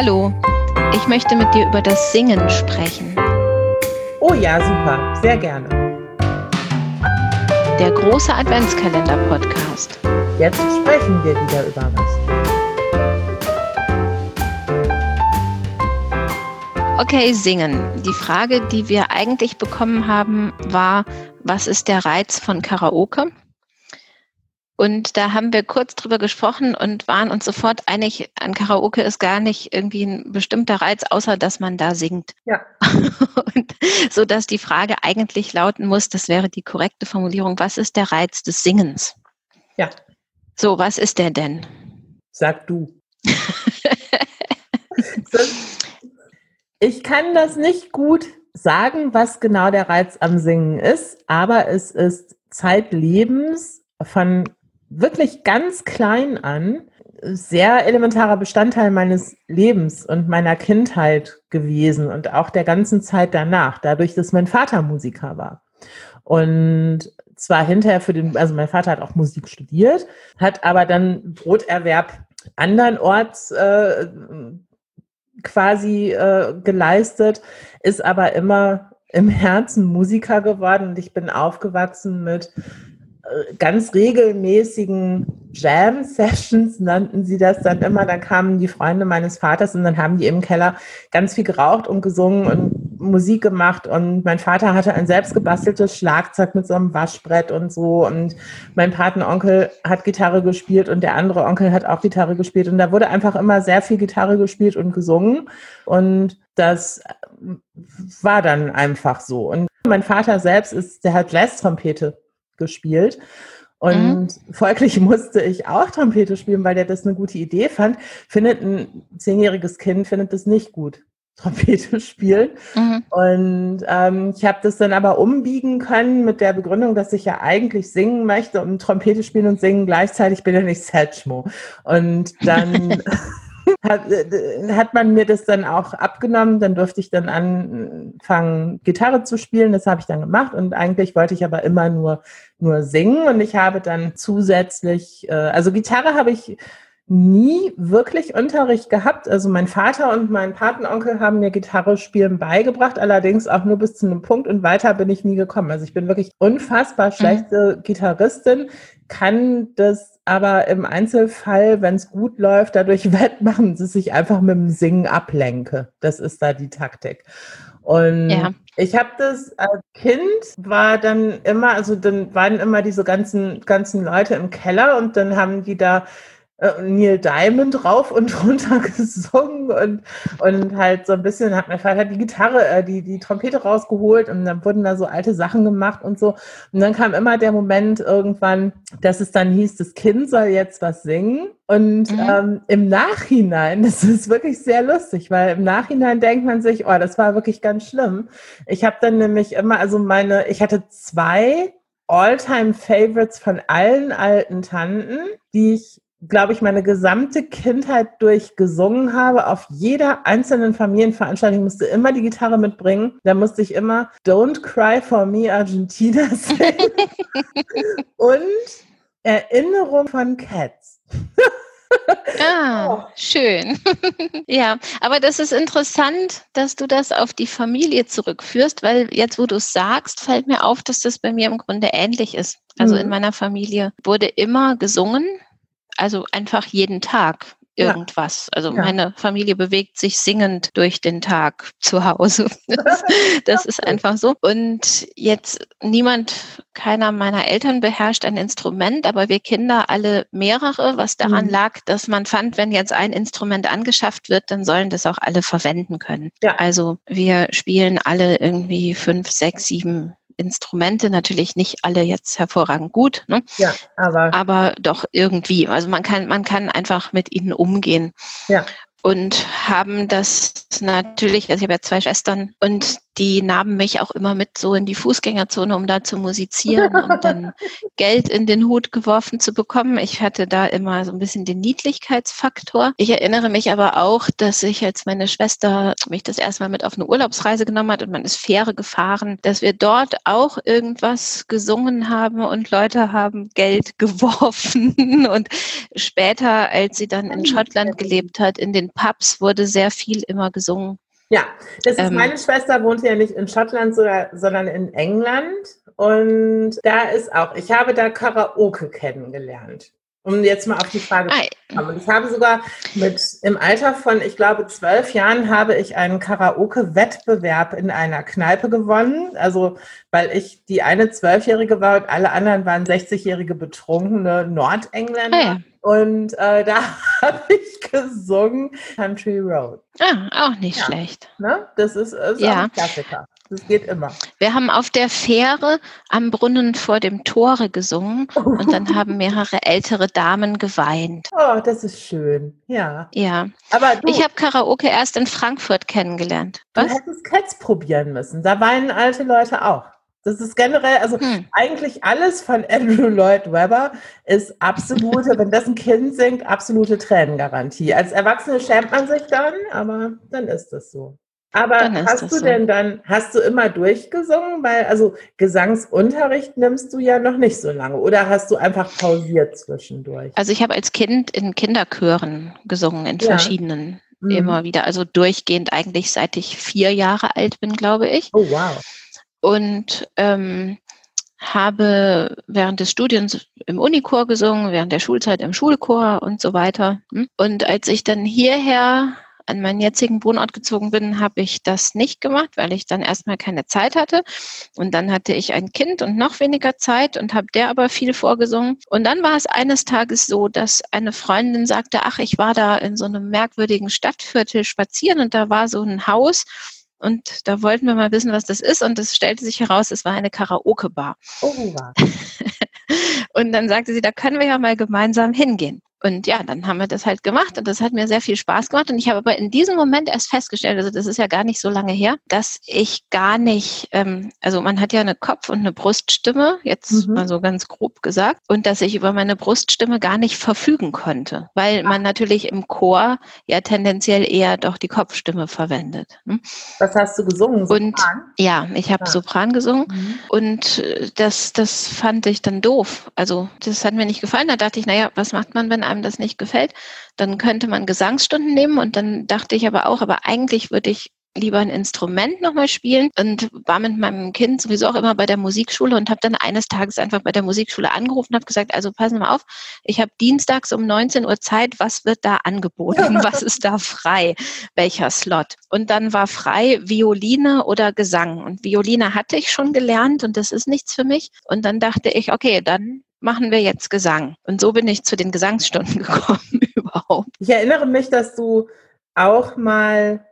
Hallo, ich möchte mit dir über das Singen sprechen. Oh ja, super, sehr gerne. Der große Adventskalender-Podcast. Jetzt sprechen wir wieder über was. Okay, singen. Die Frage, die wir eigentlich bekommen haben, war, was ist der Reiz von Karaoke? Und da haben wir kurz drüber gesprochen und waren uns sofort einig, an Karaoke ist gar nicht irgendwie ein bestimmter Reiz, außer dass man da singt. Ja. und so dass die Frage eigentlich lauten muss, das wäre die korrekte Formulierung, was ist der Reiz des Singens? Ja. So, was ist der denn? Sag du. ich kann das nicht gut sagen, was genau der Reiz am Singen ist, aber es ist zeitlebens von wirklich ganz klein an sehr elementarer Bestandteil meines Lebens und meiner Kindheit gewesen und auch der ganzen Zeit danach, dadurch, dass mein Vater Musiker war. Und zwar hinterher für den, also mein Vater hat auch Musik studiert, hat aber dann Broterwerb andernorts äh, quasi äh, geleistet, ist aber immer im Herzen Musiker geworden und ich bin aufgewachsen mit ganz regelmäßigen Jam-Sessions nannten sie das dann immer. Dann kamen die Freunde meines Vaters und dann haben die im Keller ganz viel geraucht und gesungen und Musik gemacht. Und mein Vater hatte ein selbstgebasteltes Schlagzeug mit so einem Waschbrett und so. Und mein Patenonkel hat Gitarre gespielt und der andere Onkel hat auch Gitarre gespielt. Und da wurde einfach immer sehr viel Gitarre gespielt und gesungen. Und das war dann einfach so. Und mein Vater selbst ist, der hat Jazz-Trompete gespielt. Und mhm. folglich musste ich auch Trompete spielen, weil der das eine gute Idee fand. Findet ein zehnjähriges Kind, findet das nicht gut. Trompete spielen. Mhm. Und ähm, ich habe das dann aber umbiegen können mit der Begründung, dass ich ja eigentlich singen möchte und Trompete spielen und singen gleichzeitig bin ja nicht Satchmo. Und dann hat, äh, hat man mir das dann auch abgenommen. Dann durfte ich dann anfangen, Gitarre zu spielen. Das habe ich dann gemacht. Und eigentlich wollte ich aber immer nur, nur singen. Und ich habe dann zusätzlich, äh, also Gitarre habe ich nie wirklich Unterricht gehabt. Also mein Vater und mein Patenonkel haben mir Gitarre spielen beigebracht, allerdings auch nur bis zu einem Punkt und weiter bin ich nie gekommen. Also ich bin wirklich unfassbar schlechte mhm. Gitarristin, kann das aber im Einzelfall, wenn es gut läuft, dadurch wettmachen, dass ich einfach mit dem Singen ablenke. Das ist da die Taktik. Und ja. ich habe das als Kind war dann immer, also dann waren immer diese ganzen ganzen Leute im Keller und dann haben die da Neil Diamond rauf und runter gesungen und, und halt so ein bisschen hat mein Vater die Gitarre, äh, die, die Trompete rausgeholt und dann wurden da so alte Sachen gemacht und so. Und dann kam immer der Moment irgendwann, dass es dann hieß, das Kind soll jetzt was singen. Und mhm. ähm, im Nachhinein, das ist wirklich sehr lustig, weil im Nachhinein denkt man sich, oh, das war wirklich ganz schlimm. Ich habe dann nämlich immer, also meine, ich hatte zwei All-Time-Favorites von allen alten Tanten, die ich glaube ich, meine gesamte Kindheit durch gesungen habe. Auf jeder einzelnen Familienveranstaltung musste immer die Gitarre mitbringen. Da musste ich immer Don't Cry for Me Argentina singen und Erinnerung von Cats. Ah, oh. schön. ja, aber das ist interessant, dass du das auf die Familie zurückführst, weil jetzt, wo du es sagst, fällt mir auf, dass das bei mir im Grunde ähnlich ist. Also mhm. in meiner Familie wurde immer gesungen, also einfach jeden Tag irgendwas. Also ja. meine Familie bewegt sich singend durch den Tag zu Hause. Das, das, ist einfach so. Und jetzt niemand, keiner meiner Eltern beherrscht ein Instrument, aber wir Kinder alle mehrere, was daran mhm. lag, dass man fand, wenn jetzt ein Instrument angeschafft wird, dann sollen das auch alle verwenden können. Ja. Also wir spielen alle irgendwie fünf, sechs, sieben Instrumente, natürlich nicht alle jetzt hervorragend gut, ne? ja, aber, aber doch irgendwie. Also man kann, man kann einfach mit ihnen umgehen. Ja. Und haben das natürlich, also ich habe ja zwei Schwestern und die nahmen mich auch immer mit so in die Fußgängerzone, um da zu musizieren und dann Geld in den Hut geworfen zu bekommen. Ich hatte da immer so ein bisschen den Niedlichkeitsfaktor. Ich erinnere mich aber auch, dass ich, als meine Schwester mich das erstmal mit auf eine Urlaubsreise genommen hat und man ist Fähre gefahren, dass wir dort auch irgendwas gesungen haben und Leute haben Geld geworfen. Und später, als sie dann in Schottland gelebt hat, in den Pubs wurde sehr viel immer gesungen. Ja, das ist ähm, meine Schwester wohnt ja nicht in Schottland, sondern in England. Und da ist auch, ich habe da Karaoke kennengelernt. Um jetzt mal auf die Frage zu kommen. Ich habe sogar mit im Alter von, ich glaube, zwölf Jahren habe ich einen Karaoke-Wettbewerb in einer Kneipe gewonnen. Also, weil ich die eine Zwölfjährige war und alle anderen waren 60-jährige betrunkene Nordengländer. Ah, ja. Und äh, da habe ich gesungen Country Road. Ah, auch nicht ja. schlecht. Ne? Das ist, ist ja. ein Klassiker. Das geht immer. Wir haben auf der Fähre am Brunnen vor dem Tore gesungen und dann haben mehrere ältere Damen geweint. Oh, das ist schön. Ja. Ja. Aber du, ich habe Karaoke erst in Frankfurt kennengelernt. Was? Du hättest Cats probieren müssen. Da weinen alte Leute auch. Das ist generell, also hm. eigentlich alles von Andrew Lloyd Webber ist absolute, wenn das ein Kind singt, absolute Tränengarantie. Als Erwachsene schämt man sich dann, aber dann ist das so. Aber hast du so. denn dann, hast du immer durchgesungen? Weil, also Gesangsunterricht nimmst du ja noch nicht so lange. Oder hast du einfach pausiert zwischendurch? Also ich habe als Kind in Kinderchören gesungen, in ja. verschiedenen mhm. immer wieder. Also durchgehend eigentlich seit ich vier Jahre alt bin, glaube ich. Oh wow und ähm, habe während des Studiums im Unichor gesungen, während der Schulzeit im Schulchor und so weiter. Hm? Und als ich dann hierher an meinen jetzigen Wohnort gezogen bin, habe ich das nicht gemacht, weil ich dann erstmal keine Zeit hatte. Und dann hatte ich ein Kind und noch weniger Zeit und habe der aber viel vorgesungen. Und dann war es eines Tages so, dass eine Freundin sagte, ach, ich war da in so einem merkwürdigen Stadtviertel spazieren und da war so ein Haus und da wollten wir mal wissen, was das ist. Und es stellte sich heraus, es war eine Karaoke-Bar. Oh, wow. und dann sagte sie, da können wir ja mal gemeinsam hingehen. Und ja, dann haben wir das halt gemacht und das hat mir sehr viel Spaß gemacht. Und ich habe aber in diesem Moment erst festgestellt, also das ist ja gar nicht so lange her, dass ich gar nicht, ähm, also man hat ja eine Kopf- und eine Bruststimme, jetzt mhm. mal so ganz grob gesagt, und dass ich über meine Bruststimme gar nicht verfügen konnte, weil man natürlich im Chor ja tendenziell eher doch die Kopfstimme verwendet. Hm? Was hast du gesungen? Sopran? Und ja, ich habe ja. Sopran gesungen mhm. und äh, das, das fand ich dann doof. Also das hat mir nicht gefallen. Da dachte ich, naja, was macht man, wenn einem das nicht gefällt, dann könnte man Gesangsstunden nehmen. Und dann dachte ich aber auch, aber eigentlich würde ich lieber ein Instrument nochmal spielen und war mit meinem Kind sowieso auch immer bei der Musikschule und habe dann eines Tages einfach bei der Musikschule angerufen und habe gesagt, also passen Sie mal auf, ich habe dienstags um 19 Uhr Zeit, was wird da angeboten, was ist da frei, welcher Slot? Und dann war frei Violine oder Gesang und Violine hatte ich schon gelernt und das ist nichts für mich und dann dachte ich, okay, dann machen wir jetzt Gesang. Und so bin ich zu den Gesangsstunden gekommen überhaupt. Ich erinnere mich, dass du auch mal,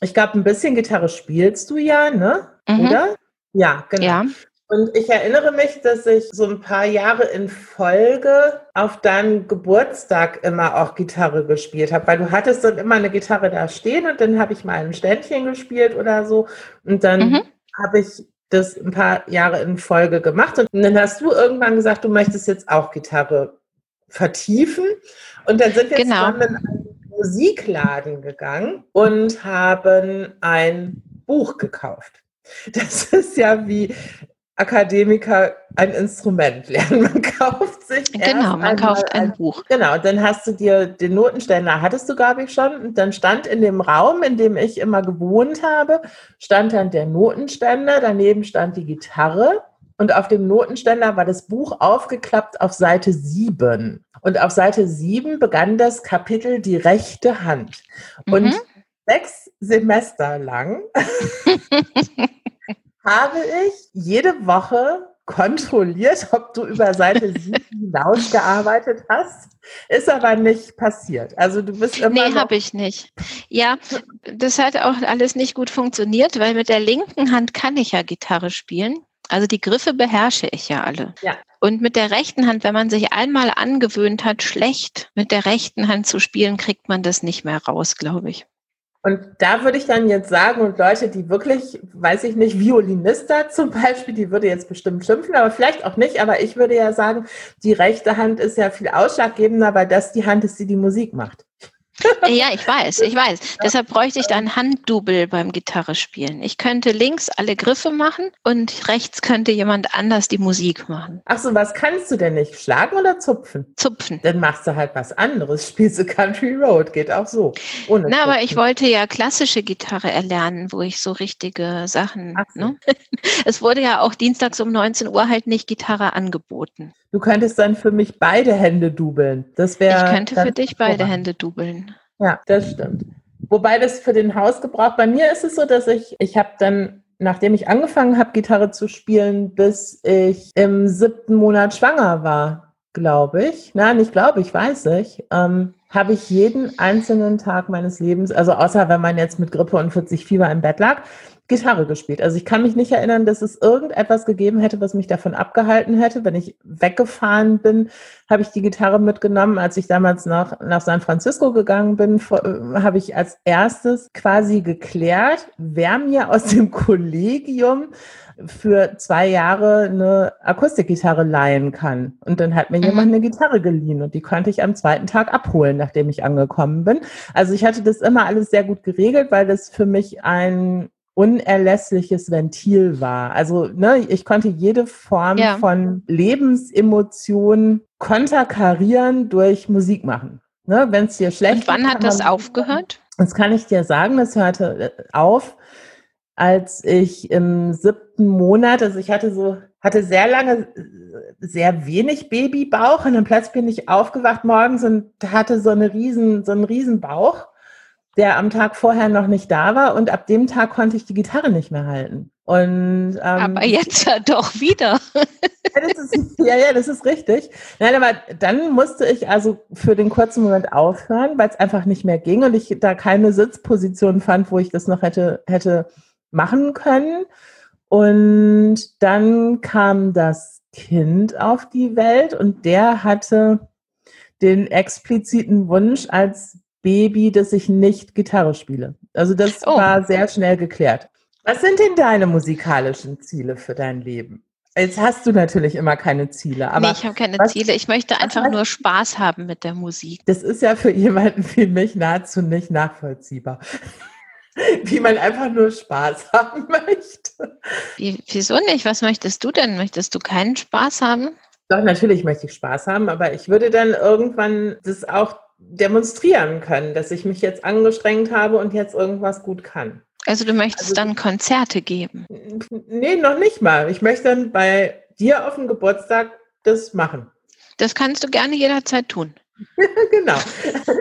ich glaube, ein bisschen Gitarre spielst du ja, ne? Mhm. Oder? Ja, genau. Ja. Und ich erinnere mich, dass ich so ein paar Jahre in Folge auf deinem Geburtstag immer auch Gitarre gespielt habe, weil du hattest dann immer eine Gitarre da stehen und dann habe ich mal ein Ständchen gespielt oder so und dann mhm. habe ich das ein paar Jahre in Folge gemacht. Und dann hast du irgendwann gesagt, du möchtest jetzt auch Gitarre vertiefen. Und dann sind wir genau. zusammen in einen Musikladen gegangen und haben ein Buch gekauft. Das ist ja wie Akademiker ein Instrument lernen. Man kauft sich. Genau, man kauft ein, ein, Buch. Genau, dann hast du dir den Notenständer, hattest du, glaube ich, schon. Und dann stand in dem Raum, in dem ich immer gewohnt habe, stand dann der Notenständer, daneben stand die Gitarre. Und auf dem Notenständer war das Buch aufgeklappt auf Seite 7. Und auf Seite 7 begann das Kapitel Die rechte Hand. Und mhm. sechs Semester lang habe ich jede Woche kontrolliert, ob du über Seite 7 hinaus gearbeitet hast. Ist aber nicht passiert. Also du bist immer. Nee, habe ich nicht. Ja, das hat auch alles nicht gut funktioniert, weil mit der linken Hand kann ich ja Gitarre spielen. Also die Griffe beherrsche ich ja alle. Ja. Und mit der rechten Hand, wenn man sich einmal angewöhnt hat, schlecht mit der rechten Hand zu spielen, kriegt man das nicht mehr raus, glaube ich. Und da würde ich dann jetzt sagen, und Leute, die wirklich, weiß ich nicht, Violinista zum Beispiel, die würde jetzt bestimmt schimpfen, aber vielleicht auch nicht, aber ich würde ja sagen, die rechte Hand ist ja viel ausschlaggebender, weil das die Hand ist, die die Musik macht. Ja, ich weiß, ich weiß. Deshalb bräuchte ich da ein Handdouble beim Gitarre spielen. Ich könnte links alle Griffe machen und rechts könnte jemand anders die Musik machen. Ach so, was kannst du denn nicht? Schlagen oder zupfen? Zupfen. Dann machst du halt was anderes. Spielst du Country Road, geht auch so. Ohne Na, aber ich wollte ja klassische Gitarre erlernen, wo ich so richtige Sachen. So. Ne? Es wurde ja auch dienstags um 19 Uhr halt nicht Gitarre angeboten. Du könntest dann für mich beide Hände dubeln. Das wäre. Ich könnte für dich beide Hände dubeln. Ja, das stimmt. Wobei das für den Hausgebrauch, bei mir ist es so, dass ich, ich habe dann, nachdem ich angefangen habe, Gitarre zu spielen, bis ich im siebten Monat schwanger war, glaube ich. Nein, nicht glaube ich, weiß ich. Ähm, habe ich jeden einzelnen Tag meines Lebens, also außer wenn man jetzt mit Grippe und 40 Fieber im Bett lag, Gitarre gespielt. Also ich kann mich nicht erinnern, dass es irgendetwas gegeben hätte, was mich davon abgehalten hätte. Wenn ich weggefahren bin, habe ich die Gitarre mitgenommen. Als ich damals nach, nach San Francisco gegangen bin, äh, habe ich als erstes quasi geklärt, wer mir aus dem Kollegium für zwei Jahre eine Akustikgitarre leihen kann. Und dann hat mir mhm. jemand eine Gitarre geliehen und die konnte ich am zweiten Tag abholen, nachdem ich angekommen bin. Also ich hatte das immer alles sehr gut geregelt, weil das für mich ein unerlässliches Ventil war. Also ne, ich konnte jede Form ja. von Lebensemotion konterkarieren durch Musik machen. Ne, Wenn es dir schlecht Und wann hat das aufgehört? Das kann ich dir sagen, das hörte äh, auf, als ich im siebten Monat, also ich hatte so, hatte sehr lange äh, sehr wenig Babybauch und dann plötzlich bin ich aufgewacht morgens und hatte so eine riesen, so einen riesen Bauch der am Tag vorher noch nicht da war und ab dem Tag konnte ich die Gitarre nicht mehr halten. Und, ähm, aber jetzt ja doch wieder. ja, das ist, ja, ja, das ist richtig. Nein, aber dann musste ich also für den kurzen Moment aufhören, weil es einfach nicht mehr ging und ich da keine Sitzposition fand, wo ich das noch hätte, hätte machen können. Und dann kam das Kind auf die Welt und der hatte den expliziten Wunsch, als Baby, dass ich nicht Gitarre spiele. Also das oh. war sehr schnell geklärt. Was sind denn deine musikalischen Ziele für dein Leben? Jetzt hast du natürlich immer keine Ziele, aber. Nee, ich habe keine was, Ziele. Ich möchte einfach nur Spaß haben mit der Musik. Das ist ja für jemanden wie mich nahezu nicht nachvollziehbar. wie man einfach nur Spaß haben möchte. Wie, wieso nicht? Was möchtest du denn? Möchtest du keinen Spaß haben? Doch, natürlich möchte ich Spaß haben, aber ich würde dann irgendwann das auch demonstrieren können, dass ich mich jetzt angestrengt habe und jetzt irgendwas gut kann. Also du möchtest also, dann Konzerte geben? Nee, noch nicht mal. Ich möchte dann bei dir auf dem Geburtstag das machen. Das kannst du gerne jederzeit tun. genau.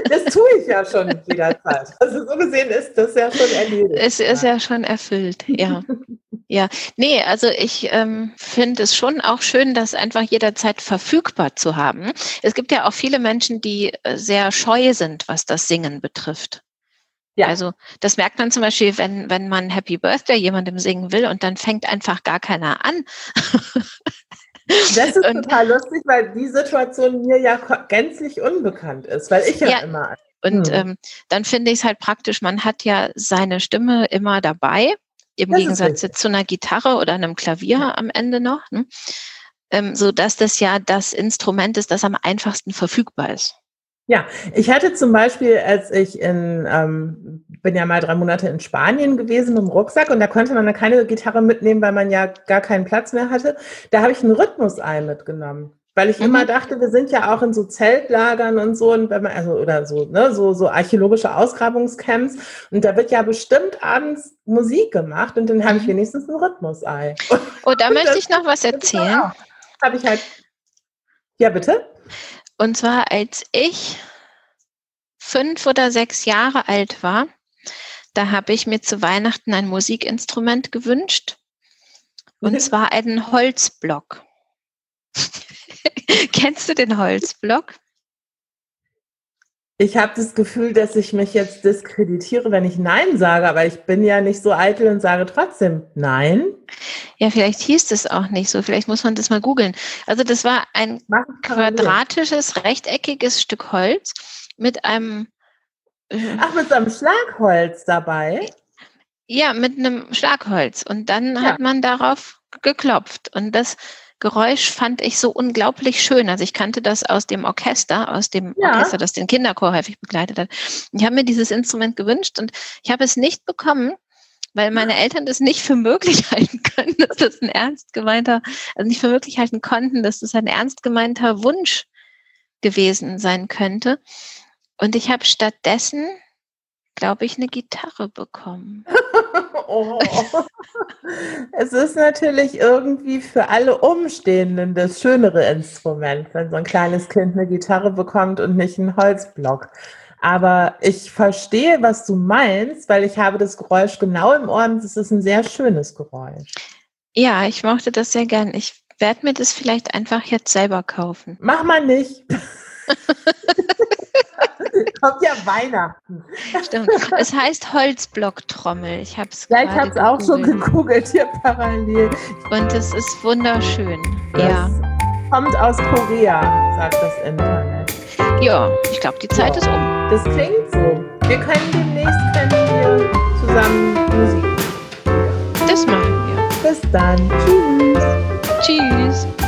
Das tue ich ja schon jederzeit. Also so gesehen ist das ja schon erledigt. Es ist ja schon erfüllt, ja. Ja, nee, also ich ähm, finde es schon auch schön, das einfach jederzeit verfügbar zu haben. Es gibt ja auch viele Menschen, die äh, sehr scheu sind, was das Singen betrifft. Ja. Also das merkt man zum Beispiel, wenn, wenn man Happy Birthday jemandem singen will und dann fängt einfach gar keiner an. Das ist und, total lustig, weil die Situation mir ja gänzlich unbekannt ist, weil ich ja, ja immer. Und hm. ähm, dann finde ich es halt praktisch, man hat ja seine Stimme immer dabei im das Gegensatz zu einer Gitarre oder einem Klavier ja. am Ende noch, ne? ähm, so dass das ja das Instrument ist, das am einfachsten verfügbar ist. Ja, ich hatte zum Beispiel, als ich in, ähm, bin ja mal drei Monate in Spanien gewesen dem Rucksack und da konnte man keine Gitarre mitnehmen, weil man ja gar keinen Platz mehr hatte. Da habe ich ein Rhythmusei mitgenommen. Weil ich mhm. immer dachte, wir sind ja auch in so Zeltlagern und so, und wenn man, also, oder so, ne, so, so archäologische Ausgrabungscamps. Und da wird ja bestimmt abends Musik gemacht und dann habe ich mhm. wenigstens ein Rhythmusei. Oh, da möchte ich noch was erzählen. Habe ich halt. Ja, bitte? Und zwar, als ich fünf oder sechs Jahre alt war, da habe ich mir zu Weihnachten ein Musikinstrument gewünscht. Und zwar einen Holzblock. Kennst du den Holzblock? Ich habe das Gefühl, dass ich mich jetzt diskreditiere, wenn ich Nein sage, aber ich bin ja nicht so eitel und sage trotzdem Nein. Ja, vielleicht hieß das auch nicht so. Vielleicht muss man das mal googeln. Also das war ein quadratisches, rechteckiges Stück Holz mit einem Ach, mit so einem Schlagholz dabei? Ja, mit einem Schlagholz. Und dann ja. hat man darauf geklopft. Und das Geräusch fand ich so unglaublich schön. Also ich kannte das aus dem Orchester, aus dem ja. Orchester, das den Kinderchor häufig begleitet hat. Ich habe mir dieses Instrument gewünscht und ich habe es nicht bekommen, weil meine Eltern das nicht für möglich halten können, dass das ein ernst gemeinter, also nicht für möglich halten konnten, dass das ein ernst gemeinter Wunsch gewesen sein könnte. Und ich habe stattdessen, glaube ich, eine Gitarre bekommen. oh. es ist natürlich irgendwie für alle Umstehenden das schönere Instrument, wenn so ein kleines Kind eine Gitarre bekommt und nicht einen Holzblock. Aber ich verstehe, was du meinst, weil ich habe das Geräusch genau im Ohr und es ist ein sehr schönes Geräusch. Ja, ich mochte das sehr gern. Ich werde mir das vielleicht einfach jetzt selber kaufen. Mach mal nicht. Kommt ja Weihnachten. Stimmt. Es heißt Holzblocktrommel. Ich habe es Ja, ich habe es auch schon gegoogelt hier parallel. Und es ist wunderschön. Das ja. Kommt aus Korea, sagt das Internet. Ja, ich glaube, die Zeit ja. ist um. Das klingt so. Wir können demnächst können wir zusammen Musik. Das machen wir. Bis dann. Tschüss. Tschüss.